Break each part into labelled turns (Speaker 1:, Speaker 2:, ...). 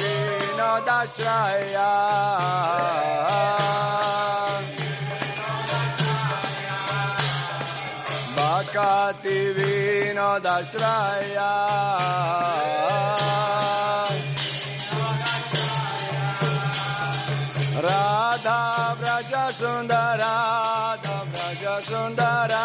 Speaker 1: विनोदाश्रया भकति विनोदाश्रया राधा व्रज सुन्दरा राधा व्रज सुन्दरा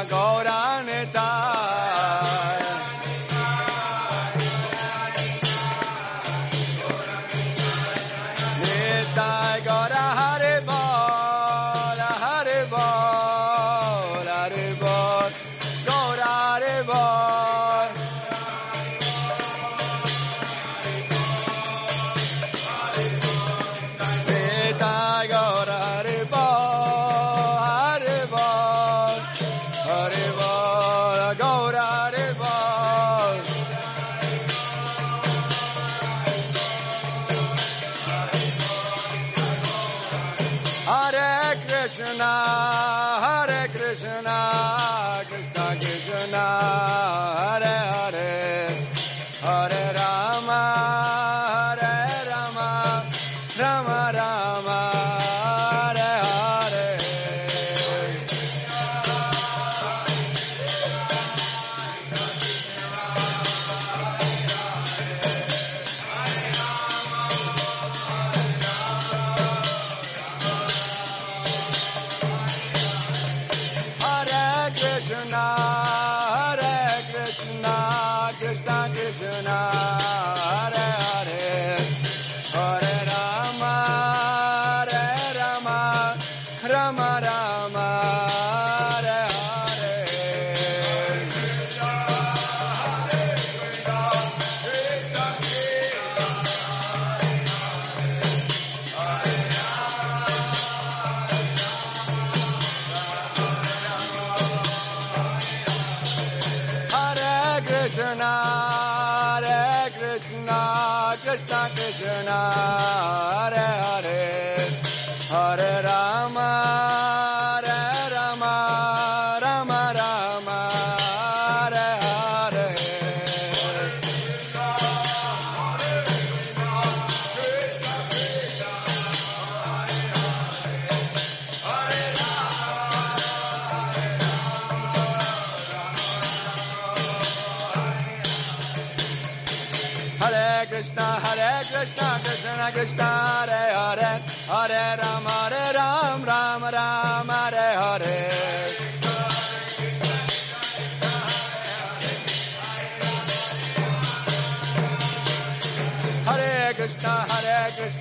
Speaker 1: agora.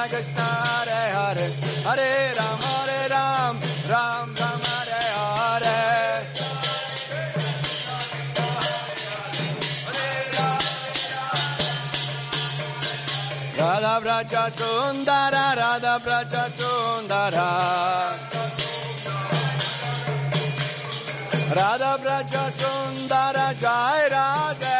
Speaker 1: Krishna Krishna Hare Hare Hare Ram Hare Ram Ram Ram Hare Hare. Radha Vraja Sundara Radha Vraja Sundara. Radha Vraja Sundara Jai Radha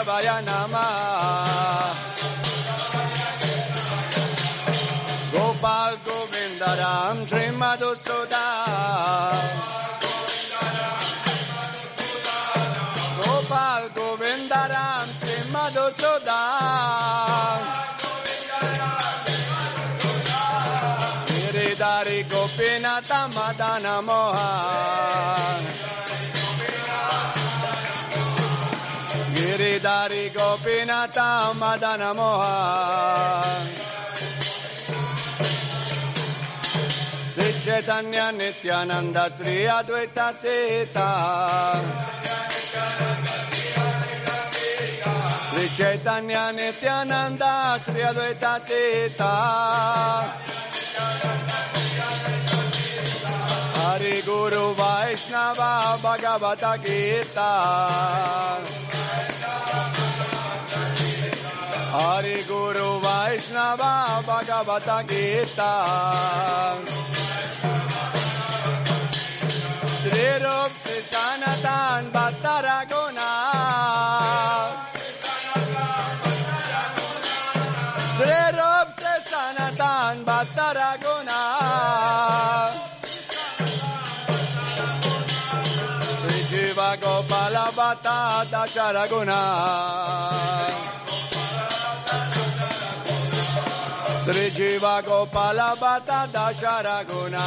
Speaker 1: केशवाय नमः गोपाल गोविन्द राम श्री मधुसूदा गोपाल गोविन्द राम श्री मधुसूदा गिरिधारी गोपीनाथ मदन मोहा Giridhari Gopinata Madana Mohan. Sri Chaitanya Nityananda Sri Advaita Sita. Sri Chaitanya Nityananda Sri Advaita Sita. Hari Guru Vaishnava Bhagavata Gita Hari Guru Vaishnava Bhagavata Gita. Sri Rup Sanatan Bhattaraguna Sri Rup Sanatan Bhattaraguna Sri Jiva Gopala Bhatta Dasharaguna Sri Jiva Gopala Bhatta Dasharaguna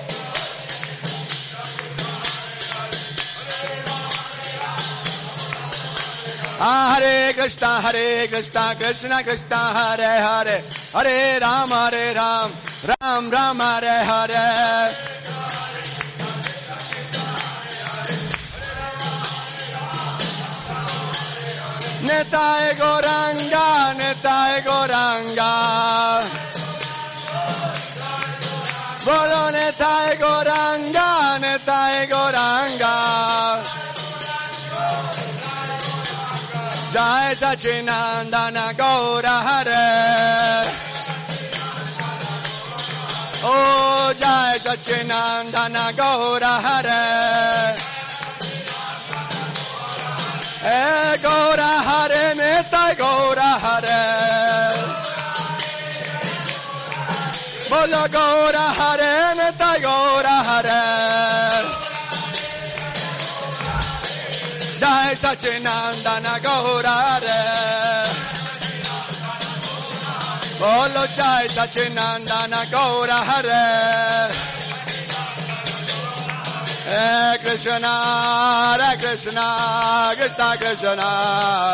Speaker 1: Ah, Hare Krishna, Hare Krishna, Krishna Krishna, Hare Hare, Hare Ram, Hare Ram, Ram Ram, Hare Hare. Netai Goranga, Netai Goranga. Bolo Netai Goranga, Netai Jai Sachinandana Gaura Hare. Oh Jai Sachinandana Gaura Hare. E eh, Gaura Hare Neta Gaura Hare. Bolo Gaura Hare Sachinandana Gaura oh, Hare. Bolo Jai Sachinandana Gaura Hare. Eh, Hare Krishna, Hare Krishna, Krishna Krishna,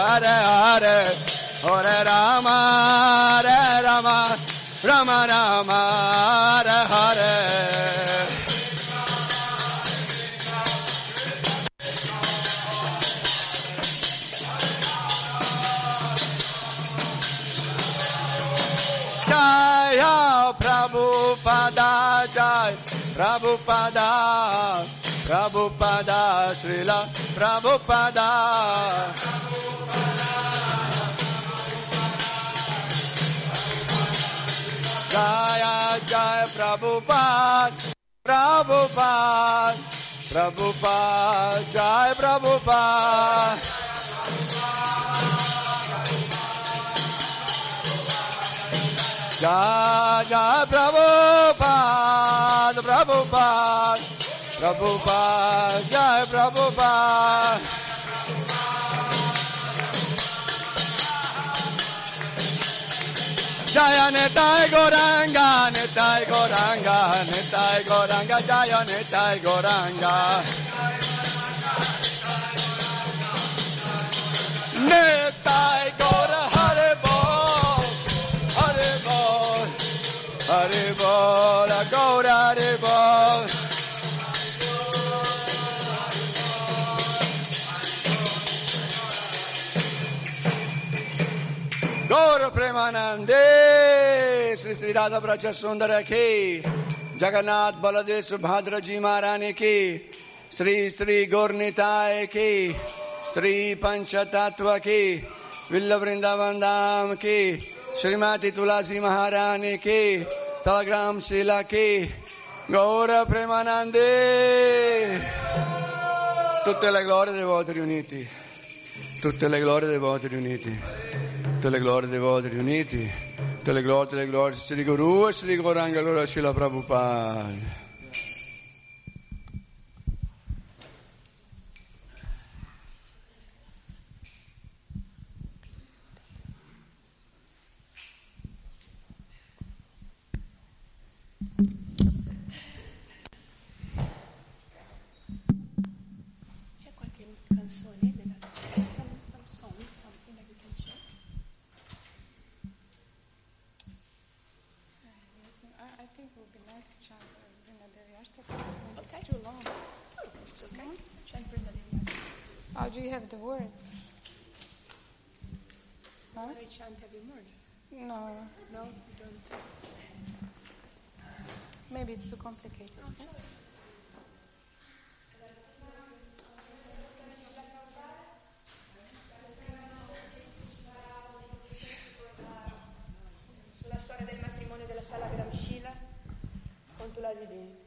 Speaker 1: Hare Hare, Hare Rama, Hare Rama, Rama Rama, Hare Hare. Prabhupada Prabhupada Srila Prabhupada. Jaya Jaya Prabhupada Prabhupada Prabhupada Jai Prabhupada. Jai Prabhupada Prabhupada Prabhupada Jai Prabhupada. Jaya Netai Goranga Netai Goranga Netai Goranga Jaya Netai Goranga. Netai Gora Hare Bol Hare Bol Hare Bol Gora Premanande Sri Sri Radha Braja Sundara Ki Jagannath Baladev Subhadra Ji Maharani Ki Sri Sri Gornitai Ki Sri Panchatattva Ki Villa Vrindavan Dham Ki Srimati Tulasi Maharani Ki Salagram Shila Ki Gaura Premanande Tutte le glorie dei voti riuniti Tutte le glorie dei voti riuniti Tutte le glorie dei voti riuniti Tutte le glorie delle glorie Sri Guru e Sri Goranga Lora Shila Prabhupada
Speaker 2: It's too long.
Speaker 3: It's okay. Chant Vrindadevi.
Speaker 2: How do you have the words? Huh?
Speaker 3: I chant every morning.
Speaker 2: No,
Speaker 3: No, you don't.
Speaker 2: maybe it's too complicated.
Speaker 3: Oh, Sulla con Tulasi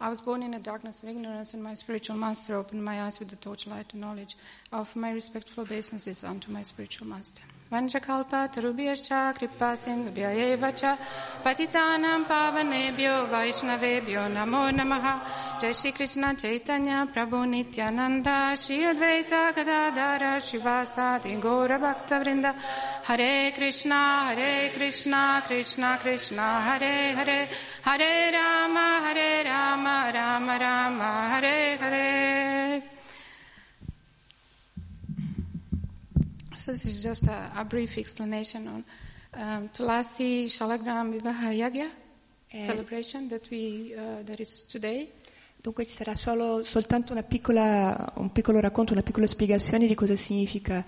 Speaker 2: I was born in the darkness of ignorance and my spiritual master opened my eyes with the torchlight of knowledge. Offer my respectful obeisances unto my spiritual master. Vanchakalpa tarubhyascha kripa sindhubhya cha patitanam pavanebhyo vaishnavebhyo namo namaha. Jai Shri Krishna Chaitanya Prabhu Nityananda Shri Advaita Gadadara Shivasati Gaura Bhakta Vrinda. Hare Krishna Hare Krishna Krishna Krishna Hare Hare. Hare Rama Hare Rama Rama Rama Hare Hare this is just a, a brief explanation on um, Tulasi Shalagram Vivaha Yagya
Speaker 3: Eh.
Speaker 2: celebration that we uh, that is today.
Speaker 3: Dunque ci sarà solo, soltanto una piccola, un piccolo racconto, una piccola spiegazione di cosa significa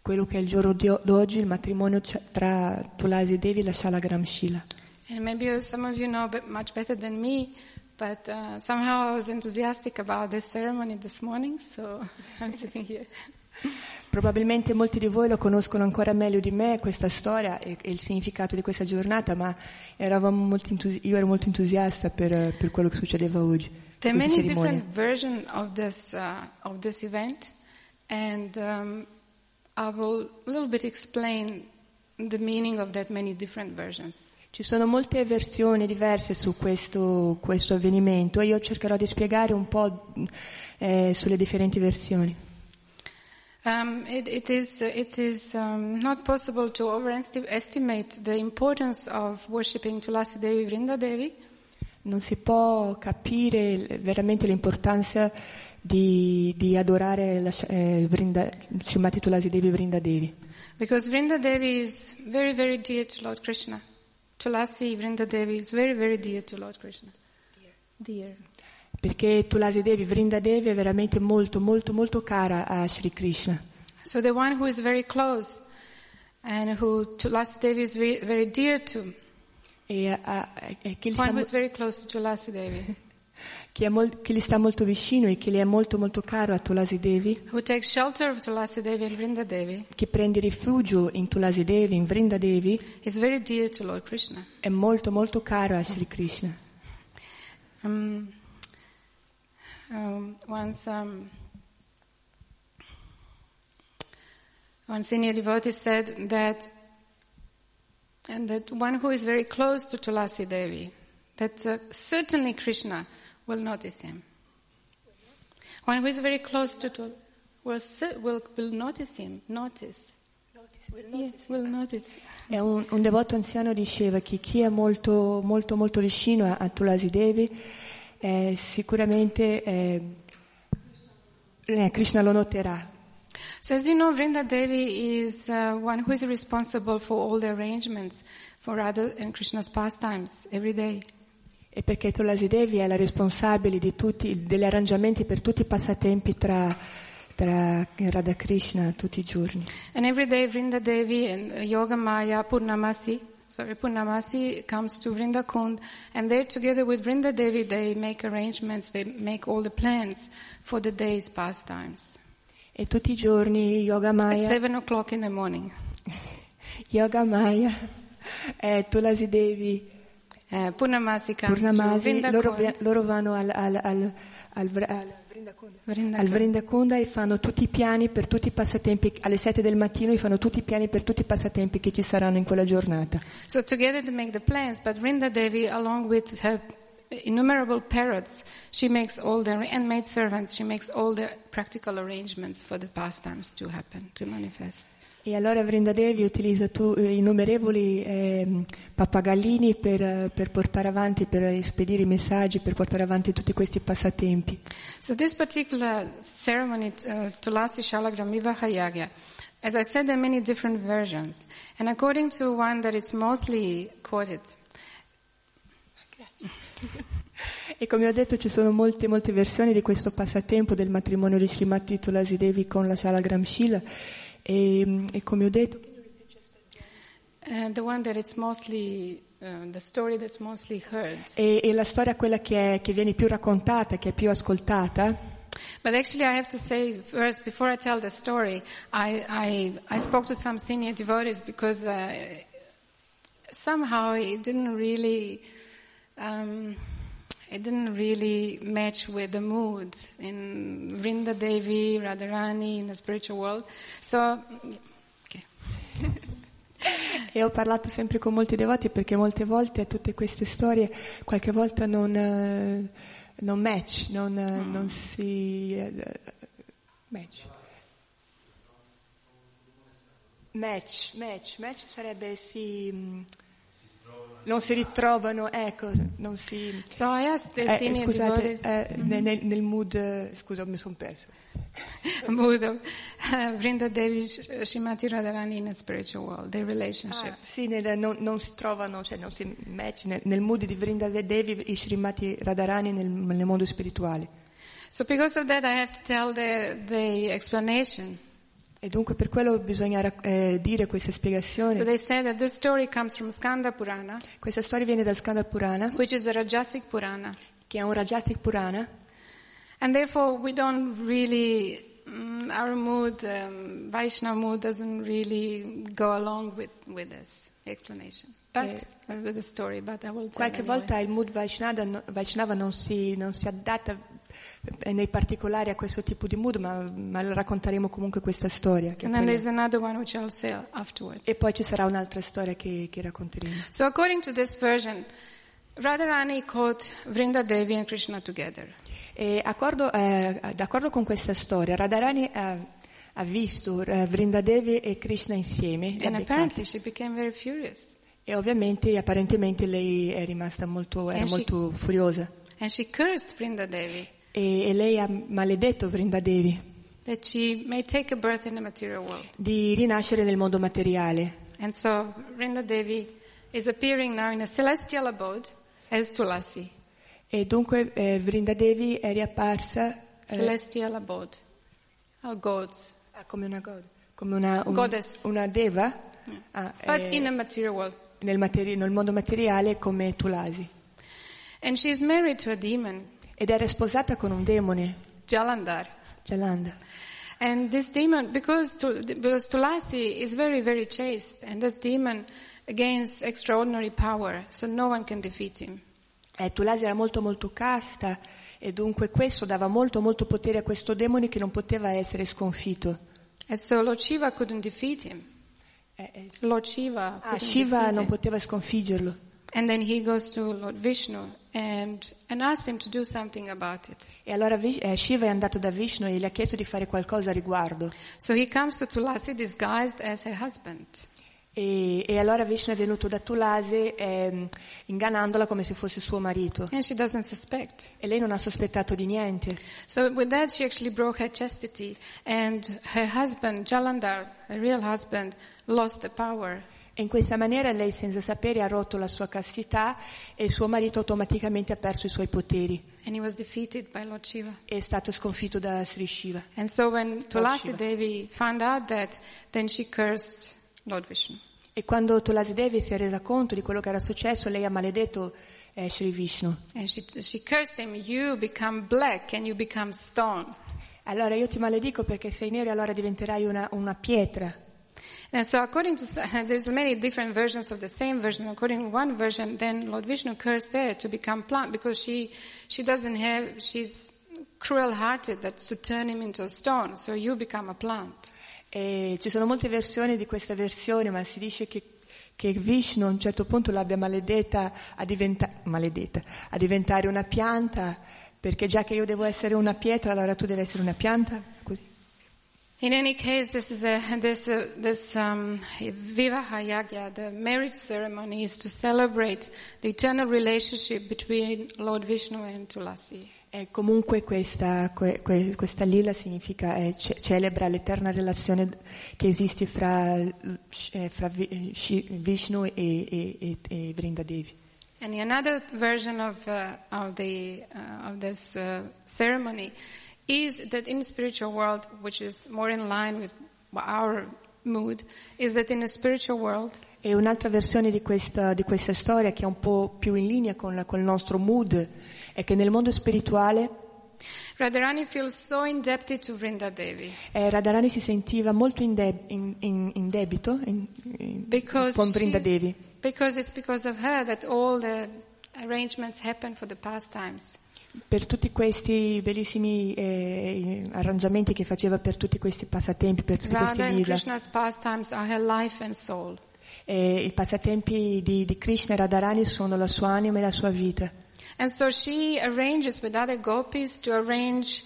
Speaker 3: quello che è il giorno d'oggi, il matrimonio tra Tulasi Devi e la Shala Gramshila.
Speaker 2: And maybe some of you know much better than me, but uh, somehow I was enthusiastic about this ceremony this morning, so I'm sitting here.
Speaker 3: Probabilmente molti di voi lo conoscono ancora meglio di me, questa storia e, e il significato di questa giornata, ma eravamo molto entusi- io ero molto entusiasta per, per quello che succedeva oggi.
Speaker 2: There are many
Speaker 3: cerimonia.
Speaker 2: different versions of this uh, of this event, and um, I will a little bit explain the meaning of that many different versions.
Speaker 3: Ci sono molte versioni diverse su questo, questo avvenimento e io cercherò di spiegare un po' eh, sulle differenti versioni.
Speaker 2: Um, it, it is it is um, not possible to overestimate the importance of worshiping Tulasi Devi Vrinda Devi.
Speaker 3: Non si può capire veramente l'importanza di, di adorare la, eh, Vrinda, Srimati Tulasi Devi Vrinda Devi.
Speaker 2: Because Vrinda Devi is very, very dear to Lord Krishna. Tulasi Vrinda Devi is very, very dear to Lord Krishna. Dear.
Speaker 3: Perché Tulasi Devi Vrinda Devi è veramente molto, molto, molto cara a Sri Krishna.
Speaker 2: So the one who is very close and who Tulasi Devi is very, very dear to,
Speaker 3: E a- e chi, gli sta, è mol- chi gli sta molto vicino e chi le è molto, molto caro a Tulasi Devi,
Speaker 2: who takes shelter of Tulasi Devi Devi,
Speaker 3: che prende rifugio in Tulasi Devi, in Vrinda Devi,
Speaker 2: is very dear to Lord Krishna.
Speaker 3: è molto, molto caro a Sri Krishna.
Speaker 2: Um, once, um, one senior devotee said that, and that one who is very close to Tulasi Devi, that uh, certainly Krishna will notice him. One who is very close to Tul will, will, will notice him, notice. Yes, will notice.
Speaker 3: E un, un devoto anziano diceva che chi è molto, molto, molto vicino a, a Tulasi Devi eh, sicuramente eh, Krishna lo noterà.
Speaker 2: So as you know, Vrinda Devi is uh, one who is responsible for all the arrangements for Radha and Krishna's pastimes every day.
Speaker 3: E perché Tulasi Devi è la responsabile di tutti, degli arrangiamenti per tutti i passatempi tra, tra Radha Krishna tutti i giorni.
Speaker 2: And every day Vrinda Devi and Yoga Maya Purnamasi, sorry, Purnamasi comes to Vrinda Kund and there together with Vrinda Devi they make arrangements, they make all the plans for the day's pastimes.
Speaker 3: E tutti i giorni Yoga
Speaker 2: At
Speaker 3: Maya,
Speaker 2: seven o'clock in the morning.
Speaker 3: Yoga Maya e Tulasi Devi,
Speaker 2: Uh, Purnamasi comes to
Speaker 3: Purnamasi,
Speaker 2: Vrinda
Speaker 3: loro,
Speaker 2: Kund.
Speaker 3: loro vanno al, al, al, al, al al
Speaker 2: Kund.
Speaker 3: Vrindakunda e fanno tutti i piani per tutti i passatempi, alle 7 del mattino e fanno tutti i piani per tutti i passatempi che ci saranno in quella giornata.
Speaker 2: So together they make the plans, but Vrinda Devi, along with her innumerable parrots, she makes all the, and maid servants, she makes all the practical arrangements for the pastimes to happen, to manifest.
Speaker 3: E allora Vrindadevi utilizza tu, eh, innumerevoli ehm, pappagallini per, eh, per portare avanti, per spedire i messaggi, per portare avanti tutti questi passatempi.
Speaker 2: So this particular ceremony, uh, Tulasi Shalagram Vivaha Yagya, as I said, there are many different versions. And according to one that it's mostly quoted,
Speaker 3: E come ho detto ci sono molte, molte versioni di questo passatempo del matrimonio di Srimati Tulasi Devi con la Sala Gramshila e, e come ho detto
Speaker 2: uh, the one that it's mostly, uh, the story that's mostly heard.
Speaker 3: e, e la storia quella che, è- che viene più raccontata, che è più ascoltata,
Speaker 2: But actually, I have to say first, before I tell the story, I, I, I spoke to some senior devotees because uh, somehow it didn't really, um, it didn't really match with the mood in Vrinda Devi, Radharani, in the spiritual world. So, okay.
Speaker 3: E ho parlato sempre con molti devoti perché molte volte tutte queste storie qualche volta non, eh, non match, non, eh, non si... eh, match. Match, match, match sarebbe si... non si ritrovano, ecco, non si...
Speaker 2: So I asked the
Speaker 3: eh, scusate, eh, nel, nel- nel mood... eh, scusa, mi sono persa.
Speaker 2: mood of uh, Vrinda Devi, Shrimati Radharani in the spiritual world, their relationship.
Speaker 3: Ah, sì, nel- non, non si trovano, cioè non si match nel, nel mood di Vrindavedevi e Srimati Radharani nel, nel mondo spirituale.
Speaker 2: So because of that, I have to tell the, the explanation.
Speaker 3: E dunque per quello bisogna eh, dire questa
Speaker 2: So
Speaker 3: spiegazione.
Speaker 2: they say that this story comes from Skanda Purana,
Speaker 3: Questa storia viene dal Skanda Purana,
Speaker 2: which is a Rajasic Purana.
Speaker 3: che è un Rajastic Purana,
Speaker 2: And therefore we don't really, mm, our mood, um, Vaishnava mood, doesn't really go along with, with this explanation, but uh, with the story. But I will tell
Speaker 3: Qualche
Speaker 2: anyway.
Speaker 3: volta il mood Vaishnava, Vaishnava non, si, non si adatta eh, nei particolari a questo tipo di mood, ma, ma racconteremo comunque questa storia. che è
Speaker 2: And then
Speaker 3: quella-
Speaker 2: there's another one which I'll say afterwards.
Speaker 3: E poi ci sarà un'altra storia che, che racconteremo.
Speaker 2: So according to this version, Radharani caught Vrinda Devi and Krishna together.
Speaker 3: E accordo- eh, d'accordo con questa storia, Radharani ha, ha visto eh, Vrindadevi e Krishna insieme
Speaker 2: And apparently she became very furious.
Speaker 3: e ovviamente apparentemente lei è rimasta molto, era
Speaker 2: And she-
Speaker 3: molto furiosa
Speaker 2: And she cursed Vrinda Devi
Speaker 3: e, e lei ha maledetto Vrindadevi
Speaker 2: that she may take a birth in the material world.
Speaker 3: di rinascere nel mondo materiale.
Speaker 2: And so Vrinda Devi is appearing now in a celestial abode as Tulasi.
Speaker 3: E dunque eh, Vrindadevi è riapparsa eh,
Speaker 2: Celestial abode. Or gods.
Speaker 3: ah, come una, god- come una, un-
Speaker 2: Goddess.
Speaker 3: una deva ah,
Speaker 2: But
Speaker 3: eh,
Speaker 2: in a material world.
Speaker 3: nel, materi- nel mondo materiale come Tulasi.
Speaker 2: And she's married to a demon,
Speaker 3: Ed era sposata con un demone,
Speaker 2: Jalandhar.
Speaker 3: Jalanda.
Speaker 2: And this demon, because, Tul- because Tulasi is very, very chaste, and this demon gains extraordinary power, so no one can defeat him.
Speaker 3: Eh, Tulasi era molto molto casta e dunque questo dava molto molto potere a questo demone che non poteva essere sconfitto.
Speaker 2: And so Lord Shiva couldn't defeat him.
Speaker 3: Eh, eh,
Speaker 2: Lord Shiva
Speaker 3: ah, Shiva non
Speaker 2: him.
Speaker 3: poteva sconfiggerlo.
Speaker 2: And then he goes to Lord Vishnu and, and asks him to do something about it.
Speaker 3: E allora eh, Shiva è andato da Vishnu e gli ha chiesto di fare qualcosa a riguardo.
Speaker 2: So he comes to Tulasi disguised as her husband.
Speaker 3: E, e allora Vishnu è venuto da Tulasi ehm, ingannandola come se fosse suo marito.
Speaker 2: And she doesn't suspect.
Speaker 3: E lei non ha sospettato di niente.
Speaker 2: So with that, she actually broke her chastity, and her husband, Jalandhar, her real husband, lost the power.
Speaker 3: E in questa maniera lei senza sapere ha rotto la sua castità e il suo marito automaticamente ha perso i suoi poteri.
Speaker 2: And he was defeated by Lord Shiva.
Speaker 3: È stato sconfitto da Sri Shiva.
Speaker 2: And so when Tulasi. Devi found out that, then she cursed Lord Vishnu.
Speaker 3: E quando Tulasi Devi si è resa conto di quello che era successo, lei ha maledetto eh, Sri Vishnu.
Speaker 2: She, she him, black.
Speaker 3: Allora io ti maledico perché sei nero e allora diventerai una, una pietra.
Speaker 2: And so according to, there's many different versions of the same version. According to one version, then Lord Vishnu cursed her to become plant because she, she doesn't have, she's cruel hearted that to turn him into a stone. So you become a plant.
Speaker 3: E ci sono molte versioni di questa versione, ma si dice che, che Vishnu a un certo punto l'abbia maledetta a, diventa- maledetta a diventare una pianta, perché già che io devo essere una pietra, allora tu devi essere una pianta. Così.
Speaker 2: In any case, this is a, this, uh, this, um, Vivaha Yagya, the marriage ceremony is to celebrate the eternal relationship between Lord Vishnu and Tulasi.
Speaker 3: E comunque questa, que- que- questa lila significa, eh, ce- celebra l'eterna relazione che esiste fra, eh, fra eh, Vishnu e, e, e, e Vrindadevi.
Speaker 2: And another version of, uh, of, the, uh, of this uh, ceremony is that in spiritual world, which is more in line with our mood, is that in the spiritual world,
Speaker 3: E un'altra versione di questa, di questa storia che è un po' più in linea con, la- con il nostro mood è che nel mondo spirituale
Speaker 2: Radharani feels so Vrinda Devi.
Speaker 3: eh, Radharani si sentiva molto in, deb- in- in- in debito con
Speaker 2: she's-
Speaker 3: Vrindadevi
Speaker 2: because it's because of her that all the arrangements happen for the pastimes.
Speaker 3: Per tutti questi bellissimi eh, arrangiamenti che faceva per tutti questi passatempi, per tutti questi
Speaker 2: Radha and
Speaker 3: lila.
Speaker 2: Krishna's pastimes are her life and soul.
Speaker 3: E I passatempi di, di Krishna e Radharani sono la sua anima e la sua vita.
Speaker 2: And so she arranges with other gopis to arrange,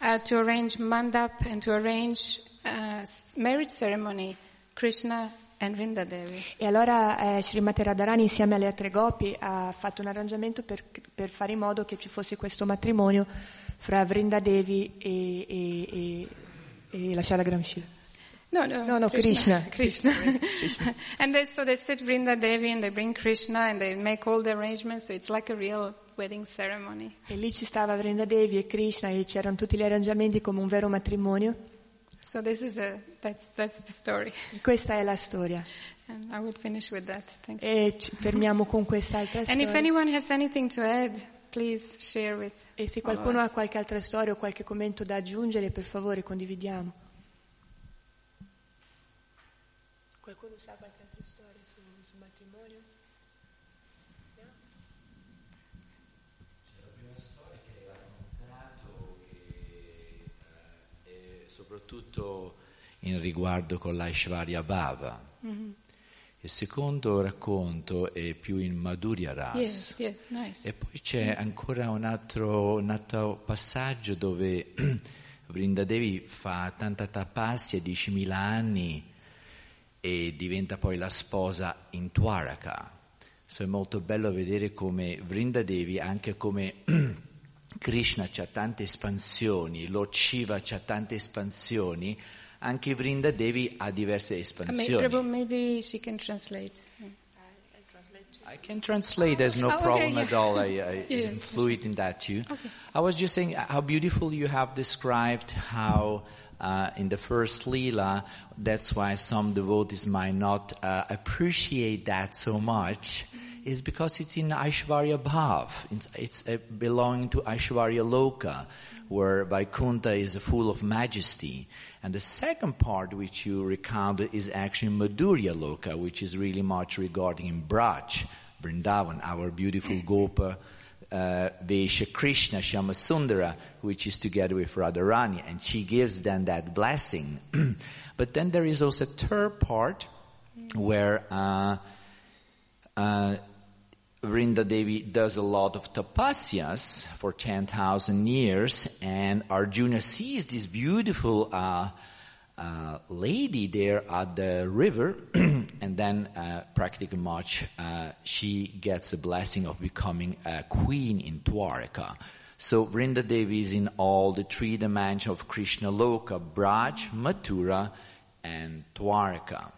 Speaker 2: uh, to arrange mandap and to arrange uh, marriage ceremony, Krishna.
Speaker 3: E allora eh, Srimati Radharani insieme alle altre gopi ha fatto un arrangiamento per, per fare in modo che ci fosse questo matrimonio fra Vrindadevi e, e, e, e la Shalagram Shiva.
Speaker 2: No, no,
Speaker 3: No, no,
Speaker 2: Krishna. Krishna. and they, so they sit Vrinda Devi and they bring Krishna and they make all the arrangements, so it's like a real wedding ceremony.
Speaker 3: E lì ci stava Vrindadevi e Krishna e c'erano tutti gli arrangiamenti come un vero matrimonio.
Speaker 2: So this is a, that's, that's the story.
Speaker 3: Questa è la storia.
Speaker 2: And I would finish with that. Thank you.
Speaker 3: E ci fermiamo con quest'altra
Speaker 2: And if
Speaker 3: storia.
Speaker 2: anyone has anything to add, please share with
Speaker 3: E se qualcuno ha qualche altra storia o qualche commento da aggiungere, per favore condividiamo. Qualcuno sa qualche altra storia sul, sul matrimonio?
Speaker 4: e soprattutto in riguardo con l'Aishwarya Bhava. Il secondo racconto è più in Madhurya Ras.
Speaker 2: Yes, yes, nice.
Speaker 4: E poi c'è ancora un altro, un altro passaggio dove Vrindadevi fa tanta tapasya, 10.000 anni, e diventa poi la sposa in Dwaraka. So, è molto bello vedere come Vrindadevi, anche come Krishna ha tante espansioni, Lord Shiva ha tante espansioni, anche Vrindadevi ha diverse
Speaker 2: Uh, may,
Speaker 4: espansioni.
Speaker 2: Maybe she can translate.
Speaker 4: I can translate, there's no
Speaker 2: Oh, okay,
Speaker 4: problem
Speaker 2: yeah.
Speaker 4: at all. I, I
Speaker 2: Yeah,
Speaker 4: am fluid in that too.
Speaker 2: Okay.
Speaker 4: I was just saying how beautiful you have described how uh, in the first Leela, that's why some devotees might not uh, appreciate that so much, is because it's in Aishwarya Bhav. It's, it's uh, belonging to Aishwarya Loka, where Vaikuntha is full of majesty. And the second part which you recounted is actually Madhurya Loka, which is really much regarding in Braj, Vrindavan, our beautiful Gopa, uh, Vesha Krishna Shyamasundara, which is together with Radharani, and she gives them that blessing. but then there is also a third part where uh, uh, Vrinda Devi does a lot of tapasyas for 10,000 years and Arjuna sees this beautiful uh, uh, lady there at the river and then uh, practically much uh, she gets the blessing of becoming a queen in Dwaraka. So Vrinda Devi is in all the three dimensions of Krishna Loka, Braj, Mathura and Dwaraka.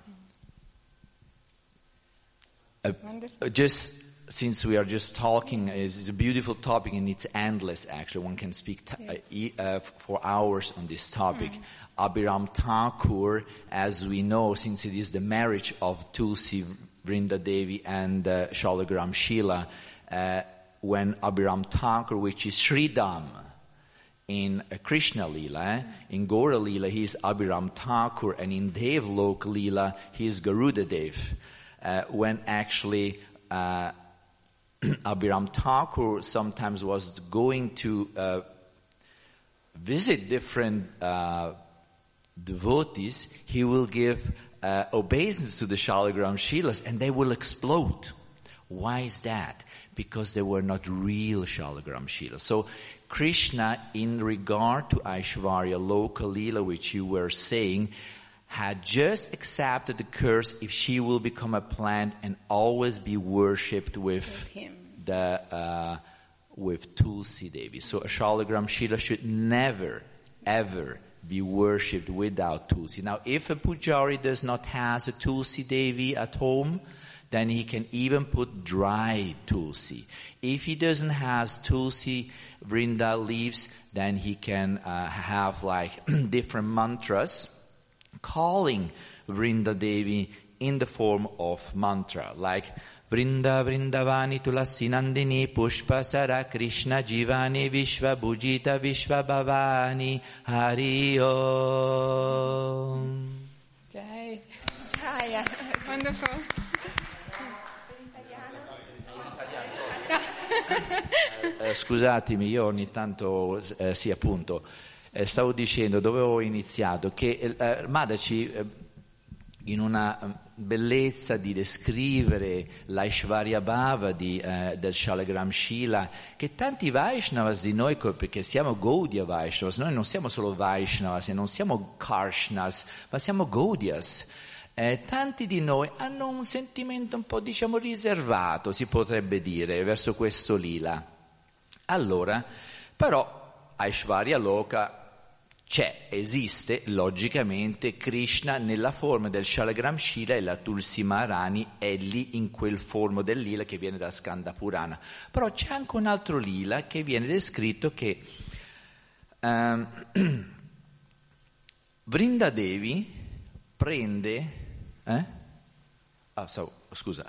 Speaker 4: Uh, uh, just since we are just talking, it's a beautiful topic and it's endless actually. One can speak t- uh, e- uh, for hours on this topic. Abhiram Thakur, as we know, since it is the marriage of Tulsi Vrinda Devi and uh, Shalagram Shila, uh, when Abhiram Thakur, which is Sridham, in uh, Krishna Lila, eh? in Gora Lila, he is Abhiram Thakur, and in Devlok Lila, he is Garuda Dev. Uh, when actually uh, Abhiram Thakur sometimes was going to uh, visit different uh, devotees, he will give uh, obeisance to the Shalagram Shilas, and they will explode. Why is that? Because they were not real Shalagram Shilas. So Krishna, in regard to Aishwarya Loka Leela, which you were saying, had just accepted the curse if she will become a plant and always be worshipped with,
Speaker 2: With him.
Speaker 4: the uh, with Tulsi Devi. So a Shalagram Shila should never, ever be worshipped without Tulsi. Now, if a pujari does not has a Tulsi Devi at home, then he can even put dry Tulsi. If he doesn't has Tulsi Vrinda leaves, then he can uh, have like different mantras calling Vrinda Devi in the form of mantra, like Vrinda Vrindavani Tulasi Nandini Pushpa Sara Krishna Jivani Vishva Bhujita Vishva Bhavani Hari Om.
Speaker 2: Jai.
Speaker 3: Gaia.
Speaker 2: Wonderful.
Speaker 4: Eh, scusatemi, io ogni tanto, eh, sì appunto, eh, stavo dicendo dove ho iniziato, che eh, Madaci eh, in una eh, bellezza di descrivere l'Aishwarya Bhava di, eh, del Shalagram Shila, che tanti Vaishnavas di noi, perché siamo Gaudiya Vaishnavas, noi non siamo solo Vaishnavas e non siamo Karshnas, ma siamo Gaudias. Eh, tanti di noi hanno un sentimento un po' diciamo riservato, si potrebbe dire, verso questo lila. Allora, però Aishwarya Loka c'è, esiste logicamente Krishna nella forma del Shalagram Shila e la Tulsi Maharani è lì in quel formo del lila che viene da Skanda Purana. Però c'è anche un altro lila che viene descritto che ehm, Vrindadevi prende, eh? Ah, so, scusa.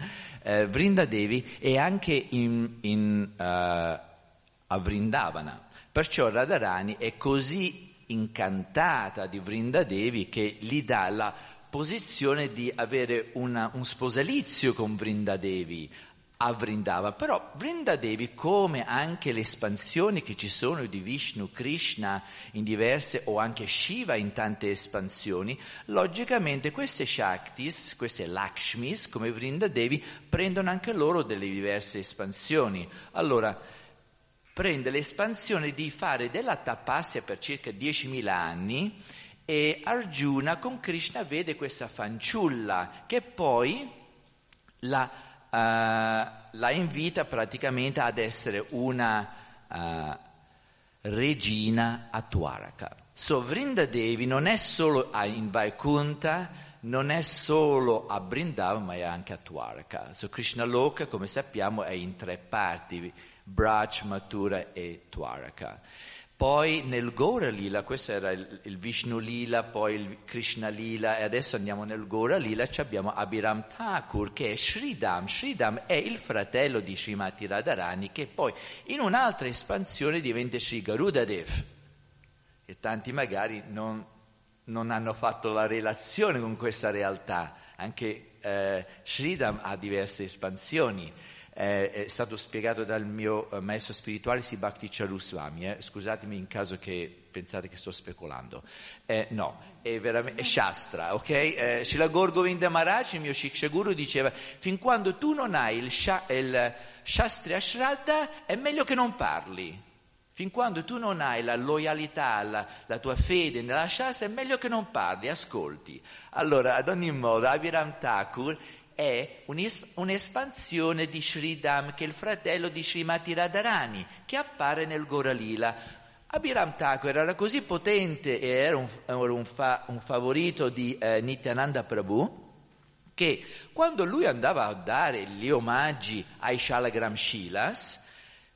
Speaker 4: eh, Vrinda Devi è anche in, in, uh, a Vrindavana. Perciò Radharani è così incantata di Vrinda Devi che gli dà la posizione di avere una, un sposalizio con Vrinda Devi a Vrindava, però Vrindadevi, come anche le espansioni che ci sono di Vishnu, Krishna in diverse o anche Shiva in tante espansioni, logicamente queste Shaktis, queste Lakshmis come Vrindadevi prendono anche loro delle diverse espansioni. Allora, prende l'espansione di fare della tapasya per circa 10.000 anni e Arjuna con Krishna vede questa fanciulla che poi la uh, la invita praticamente ad essere una uh, regina a Tuaraka. So Vrinda Devi non è solo in Vaikunta, non è solo a Brindavan, ma è anche a Tuaraka. So Krishna Loka, come sappiamo, è in tre parti, Braj, Mathura e Tuaraka. Poi nel Gora Lila, questo era il, il, Vishnu Lila, poi il Krishna Lila e adesso andiamo nel Gora Lila, abbiamo Abhiram Thakur che è Sridham. Sridham è il fratello di Srimati Radharani che poi in un'altra espansione diventa Sri Garudadev. E tanti magari non, non hanno fatto la relazione con questa realtà. Anche eh, Sridham ha diverse espansioni eh, è stato spiegato dal mio eh, maestro spirituale Sibhakti Charuswami, eh. scusatemi in caso che pensate che sto speculando. Eh, no, è veramente è Shastra, ok? Eh, Shila Gorgovinda il mio Shikshaguru, diceva fin quando tu non hai il, sha, il Shastri Ashraddha è meglio che non parli. Fin quando tu non hai la loyalità, la, la, tua fede nella Shastra, è meglio che non parli, ascolti. Allora, ad ogni modo, Aviram Thakur è un'espansione di Sridham, che è il fratello di Srimati Radharani, che appare nel Goralila. Abhiram Thakur era così potente e era un, un, fa, un favorito di eh, Nityananda Prabhu che quando lui andava a dare gli omaggi ai Shalagram Shilas,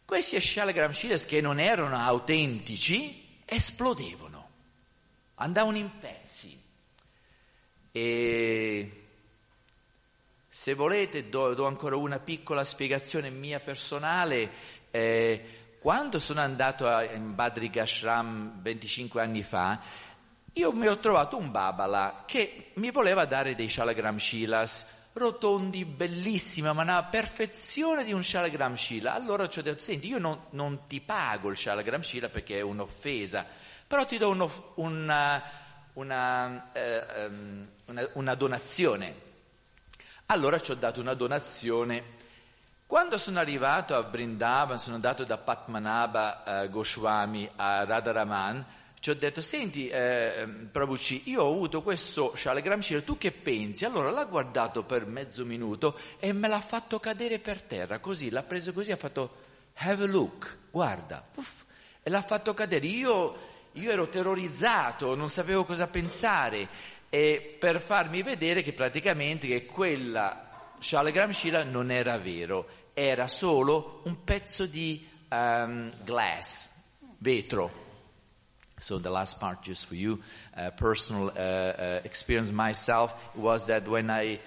Speaker 4: questi Shalagram Shilas che non erano autentici esplodevano, andavano in pezzi. E se volete do, do, ancora una piccola spiegazione mia personale. Eh, quando sono andato a, in Badri Ashram 25 anni fa, io mi ho trovato un babala che mi voleva dare dei shalagram shilas rotondi, bellissima, ma una perfezione di un shalagram shila. Allora ci ho detto, senti, io non, non ti pago il shalagram shila perché è un'offesa, però ti do uno, una, una, eh, um, una, una donazione. Allora ci ho dato una donazione. Quando sono arrivato a Brindavan, sono andato da Patmanabha eh, Goswami a Radharaman, ci ho detto, senti eh, Prabhuci, io ho avuto questo Shalagram Shira, tu che pensi? Allora l'ha guardato per mezzo minuto e me l'ha fatto cadere per terra, così, l'ha preso così, ha fatto, have a look, guarda, uff, e l'ha fatto cadere. Io, io ero terrorizzato, non sapevo cosa pensare e per farmi vedere che praticamente che quella Shalagram Shila non era vero, era solo un pezzo di um, glass, vetro. So the last part just for you, uh, personal uh, uh, experience myself was that when I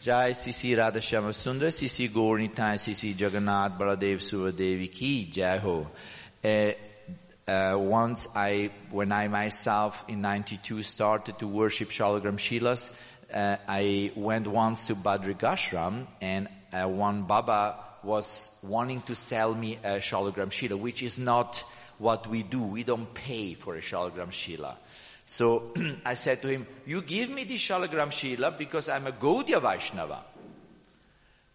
Speaker 4: Jai Sisi Radha Shama Sundar Sisi Gornitai Sisi Jagannath Baladev Suvadevi Ki Jai Ho. Uh, uh, once I, when I myself in 92 started to worship Shalagram Shilas, uh, I went once to Badrigashram and uh, one Baba was wanting to sell me a Shalagram Shila, which is not what we do. We don't pay for a Shalagram Shila. So I said to him, you give me the Shalagram Shila because I'm a Gaudiya Vaishnava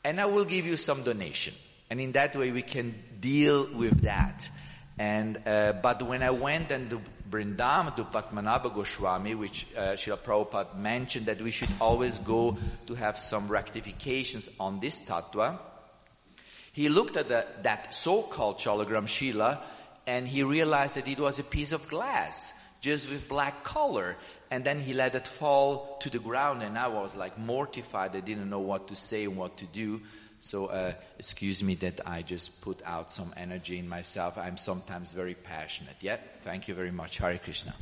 Speaker 4: and I will give you some donation. And in that way we can deal with that. And, uh, but when I went and to Brindam, to Patmanabha Goswami, which uh, Srila Prabhupada mentioned that we should always go to have some rectifications on this tattva, he looked at the, that so-called Chalagram Shila and he realized that it was a piece of glass just with black color. And then he let it fall to the ground and I was like mortified. I didn't know what to say and what to do. So uh, excuse me that I just put out some energy in myself. I'm sometimes very passionate. Yeah, thank you very much. Hare Krishna.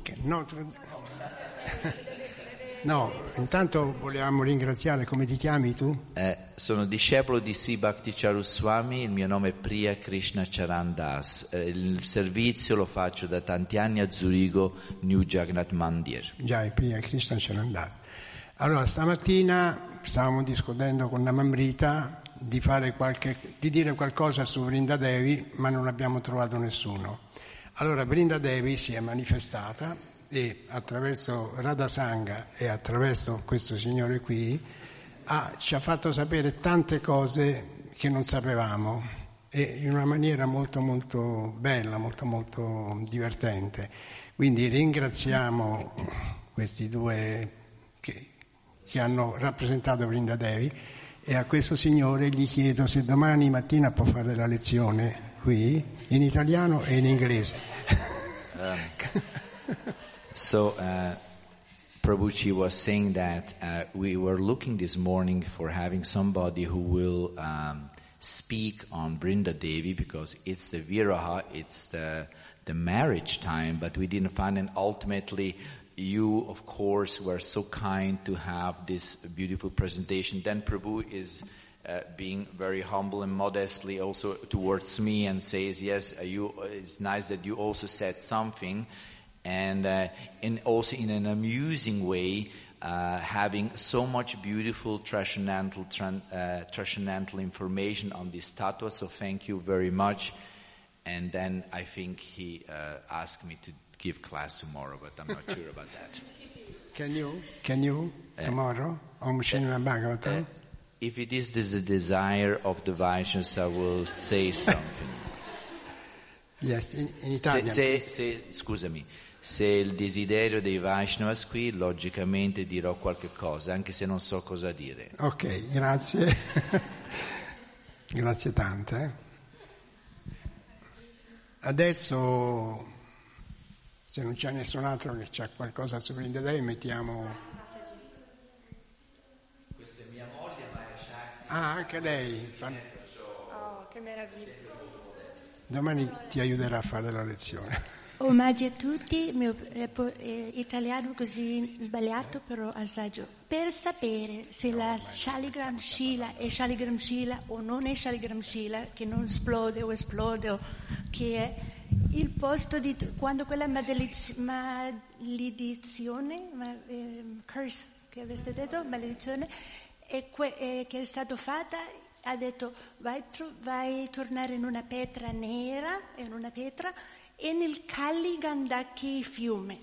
Speaker 3: Okay.
Speaker 5: No, tra- no, intanto volevamo ringraziare, come ti chiami tu?
Speaker 4: Eh, sono discepolo di Sri Bhakti Charuswami, il mio nome è Priya Krishna Charandas. Eh, il servizio lo faccio da tanti anni a Zurigo, New Jagannath Mandir.
Speaker 5: Già, è prima Krishna c'era andato. Allora, stamattina stavamo discutendo con Namamrita di, fare qualche, di dire qualcosa su Vrinda Devi, ma non abbiamo trovato nessuno. Allora, Vrinda Devi si è manifestata e attraverso Radha Sangha e attraverso questo signore qui ha- ci ha fatto sapere tante cose che non sapevamo e in una maniera molto molto bella, molto molto divertente. Quindi ringraziamo questi due che, che hanno rappresentato Vrinda Devi e a questo signore gli chiedo se domani mattina può fare la lezione qui in italiano e in inglese.
Speaker 4: So, uh, Prabhuji was saying that uh, we were looking this morning for having somebody who will um, speak on Brinda Devi because it's the Viraha, it's the, the marriage time, but we didn't find and ultimately you, of course, were so kind to have this beautiful presentation. Then Prabhu is uh, being very humble and modestly also towards me and says, yes, you, it's nice that you also said something and uh, in also in an amusing way, uh, having so much beautiful transcendental, tran- uh, transcendental information on this tattva. So thank you very much. And then I think he uh, asked me to give class tomorrow, but I'm not sure about that.
Speaker 5: Can you? Can you? Tomorrow? Om Shinra Bhagavatam?
Speaker 4: Uh, if it is the desire of the Vaishnavas, I will say something.
Speaker 5: Yes, in, in
Speaker 4: Se,
Speaker 5: Italian.
Speaker 4: se- se- scusami, se è il desiderio dei Vaishnavas qui, logicamente dirò qualche cosa, anche se non so cosa dire.
Speaker 5: Ok, grazie. grazie tante. eh. Adesso, se non c'è nessun altro che ha qualcosa Vrinda Devi, mettiamo... Ah, anche lei.
Speaker 3: Oh, che meraviglia.
Speaker 5: Domani ti aiuterà a fare la lezione.
Speaker 6: Omaggi a tutti, mio eh, eh, italiano così sbagliato però assaggio. Per sapere se la Shaligram Shila è Shaligram Shila o non è Shaligram Shila, che non esplode o esplode, o che è il posto di quando quella malediz- maledizione, ma, ehm, curse che avete detto, maledizione, è que- eh, che è stata fatta, ha detto vai, tro- vai tornare in una pietra nera, in una pietra, e nel Kali Gandaki fiume.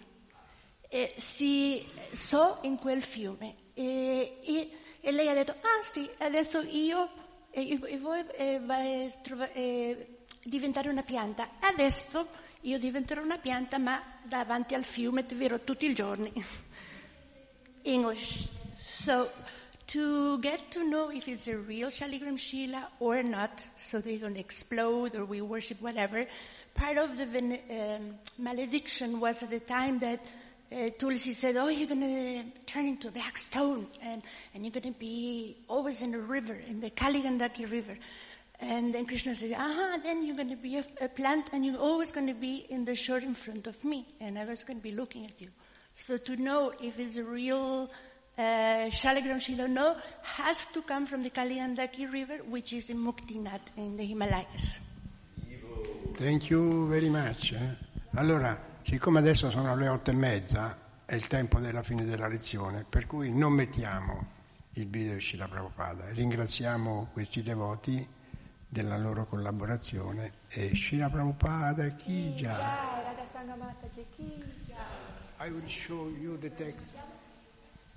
Speaker 6: E si so in quel fiume. E, e- e lei ha detto, ah sì, adesso io e, e voi eh, vai trova- eh, diventare una pianta. Adesso io diventerò una pianta, ma davanti al fiume ti verrò tutti i giorni. English. So to get to know if it's a real Shaligram Shila or not, so they're going to explode or we worship whatever, part of the um, malediction was at the time that uh, Tulsi said, oh, you're going to turn into a black stone and, and you're going to be always in the river, in the Kaligandaki river. And then Krishna said, aha, then you're going to be a, a plant and you're always going to be in the shore in front of me and I was going to be looking at you. So to know if it's a real uh, Shaligram Shila no has to come from the Kaligandaki river, which is in Muktinath in the Himalayas.
Speaker 5: Thank you very much. eh. Allora, siccome adesso sono le otto e mezza, è il tempo della fine della lezione, per cui non mettiamo il video di Shila Prabhupada. Ringraziamo questi devoti della loro collaborazione e Shila Prabhupada chi già.
Speaker 3: Già, Radha Sangamata c'è chi già.
Speaker 5: I will show you the text.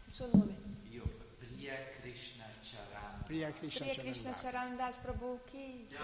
Speaker 3: Il suo nome.
Speaker 4: Priya Krishna Charandas.
Speaker 5: Priya Krishna Charandas
Speaker 3: Prabhu ki.
Speaker 4: Jai